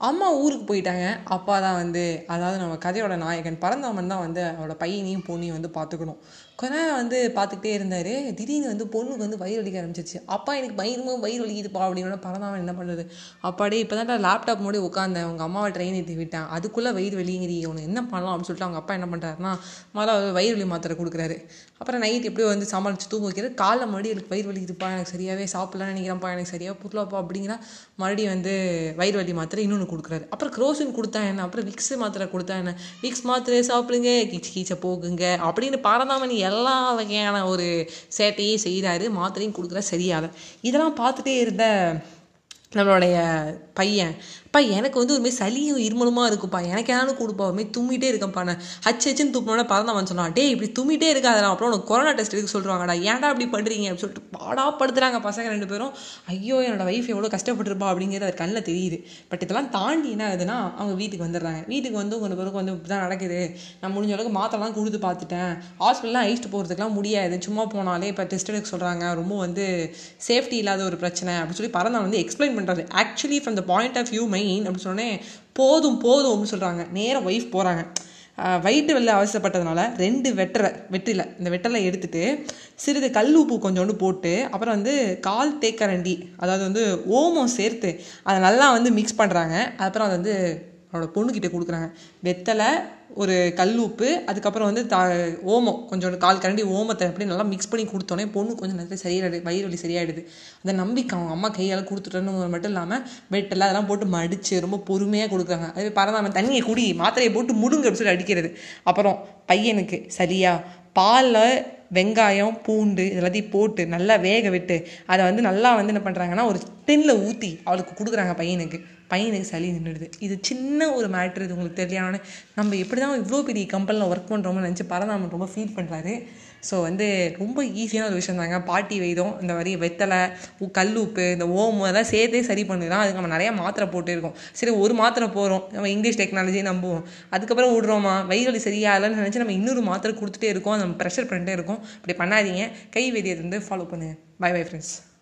அம்மா ஊருக்கு போயிட்டாங்க. அப்பா தான் வந்து அதாவது நம்ம கதையோட நாயகன் பரந்தாமன் தான் வந்து அவரோட பையனையும் பொண்ணையும் வந்து பார்த்துக்கணும். கொஞ்ச நேரம் வந்து பார்த்துக்கிட்டே இருந்தார். திடீர்னு வந்து பொண்ணுக்கு வந்து வயிறு வலிக்க ஆரம்பிச்சிச்சு அப்பா எனக்கு பயங்கரமாக வயிறு வலிக்குதுப்பா அப்படின்னு பரந்தாமன் என்ன பண்ணுறது அப்பாடே இப்போ தான் லேப்டாப் மூடி உட்காந்தேன் உங்கள் அம்மாவை ட்ரெயின் ஏற்றி விட்டேன். அதுக்குள்ளே வயிறு வலிங்கிறீ உனக்கு என்ன பண்ணலாம் அப்படின்னு சொல்லிட்டு அவங்க அப்பா என்ன பண்ணுறாருன்னா முதல்ல வயிறு வலி மாத்திரை கொடுக்குறாரு. அப்புறம் நைட் எப்படியோ வந்து சமாளித்து தூங்க வைக்கிறார். காலைல மறுபடியும் எனக்கு வயிறு வலிக்குதுப்பா. எனக்கு சரியாகவே சாப்பிட்லான்னு நினைக்கிறேன்ப்பா. எனக்கு சரியாக புரியலப்பா அப்படிங்கிற மறுபடியும் வந்து வயிறு வலி மாத்திரை இன்னொன்று கொடுக்குறாரு. அப்புறம் க்ரோசின் கொடுத்தா என்ன? அப்புறம் விக்ஸ் மாத்திரை கொடுத்தா என்ன? விக்ஸ் மாத்திரை சாப்பிடுங்க. கீச்சு கீச்சை போகுங்க அப்படின்னு பரந்தாமணி எல்லா வகையான ஒரு சேட்டையும் செய்கிறாரு மாத்திரையும் கொடுக்குற சரியாத இதெல்லாம் பார்த்துட்டே இருந்த நம்மளுடைய பையன் அப்பா எனக்கு வந்து ஒருமாதிரி சளியும் இருமலுமா இருக்குப்பா எனக்கு ஏதாவது கொடுப்பா ஒருமாதிரி தும்மிட்டே இருக்கேன்ப்பா நான். ஹச் ஹச்சுன்னு துப்பினோட பறந்தவன் சொன்னான் டே இப்படி தும்மிட்டே இருக்காதடா அப்புறம் உனக்கு கொரோனா டெஸ்ட் எடுக்க சொல்கிறாங்கடா ஏன்டா இப்படி பண்ணுறீங்க அப்படின்னு சொல்லிட்டு பாடா படுத்துறாங்க பசங்க ரெண்டு பேரும். ஐயோ என்னோட ஒய்ஃப் எவ்வளோ கஷ்டப்பட்டுருப்பா அப்படிங்கிறது அது கண்ணில் தெரியுது. பட் இதெல்லாம் தாண்டி என்ன ஆகுதுன்னா அவங்க வீட்டுக்கு வந்துடுறாங்க. வீட்டுக்கு வந்து கொஞ்சம் பேருக்கு வந்து இப்படி தான் நடக்குது. நான் முடிஞ்ச அளவுக்கு மாத்திரலாம் கொடுத்து பார்த்துட்டேன். ஹாஸ்பிட்டல்லாம் அழிச்சிட்டு போகிறதுக்குலாம் முடியாது. சும்மா போனாலே இப்போ டெஸ்ட் எடுக்க சொல்கிறாங்க ரொம்ப வந்து சேஃப்டி இல்லாத ஒரு பிரச்சனை அப்படின்னு சொல்லி பறந்தவன் வந்து எக்ஸ்பிளைன் பண்ணுறாரு actually from the point of view main அப்படின்னு சொன்னேன் போதும் போதும் அப்படின்னு சொல்கிறாங்க நேராக ஒய்ஃப் போகிறாங்க வயிற்று வெள்ள அவசரப்பட்டதுனால ரெண்டு வெட்டரை வெற்றில இந்த வெட்டலை எடுத்துட்டு சிறிது கல் உப்பு கொஞ்சோண்டு போட்டு அப்புறம் வந்து கால் தேக்கரண்டி அதாவது வந்து ஓமம் சேர்த்து அதை நல்லா வந்து மிக்ஸ் பண்ணுறாங்க அப்புறம் அதை வந்து அவரோட பொண்ணுக்கிட்ட கொடுக்குறாங்க. வெத்தலை ஒரு கல் உப்பு அதுக்கப்புறம் வந்து த ஓமம் கொஞ்சோண்டு கால் கரண்டி ஓமத்தை அப்படி நல்லா மிக்ஸ் பண்ணி கொடுத்தோன்னே பொண்ணு கொஞ்சம் நேரத்தில் சரியாயிடு வயிறு வலி சரியாயிடுது. அந்த நம்பிக்கை அவங்க அம்மா கையால் கொடுத்துட்டோன்னு மட்டும் இல்லாமல் வெட்டெல்லாம் அதெல்லாம் போட்டு மடித்து ரொம்ப பொறுமையாக கொடுக்குறாங்க. அதே பரவாயில்ல தண்ணியை குடி மாத்திரையை போட்டு முடுங்க அப்படின்னு சொல்லி அடிக்கிறது. அப்புறம் பையனுக்கு சரியா பாலில் வெங்காயம் பூண்டு இதெல்லாத்தையும் போட்டு நல்லா வேக விட்டு அதை வந்து நல்லா வந்து என்ன பண்ணுறாங்கன்னா ஒரு டின்னில் ஊற்றி அவளுக்கு கொடுக்குறாங்க பையனுக்கு. பையனுக்கு சளி நின்றுடுது இது சின்ன ஒரு மேட்ரு இது உங்களுக்கு தெரியலான்னு நம்ம எப்படி தான் இவ்வளோ பெரிய கம்பெனியில் ஒர்க் பண்ணுறோமோ நினச்சி பரதாமன் ரொம்ப ஃபீல் பண்ணுறாரு ஸோ வந்து ரொம்ப ஈஸியான ஒரு விஷயம் தாங்க. பாட்டி வைதம் இந்த மாதிரி வெத்தலை கல் உப்பு இந்த ஓமம் அதெல்லாம் சேர்த்தே சரி பண்ணுதான் அதுக்கு நம்ம நிறையா மாத்திரை போட்டு இருக்கோம் சரி ஒரு மாத்திரை போகிறோம் நம்ம இங்கிலீஷ் டெக்னாலஜி நம்புவோம். அதுக்கப்புறம் விடுறோமா? வயிறு வலி சரியாகலன்னு நினச்சி நம்ம இன்னொரு மாத்திரை கொடுத்துட்டே இருக்கோம். நம்ம ப்ரெஷர் பண்ணிட்டே இருக்கோம். இப்படி பண்ணாதீங்க. கை வெறியது வந்து ஃபாலோ பண்ணுங்கள் பை பை ஃப்ரெண்ட்ஸ்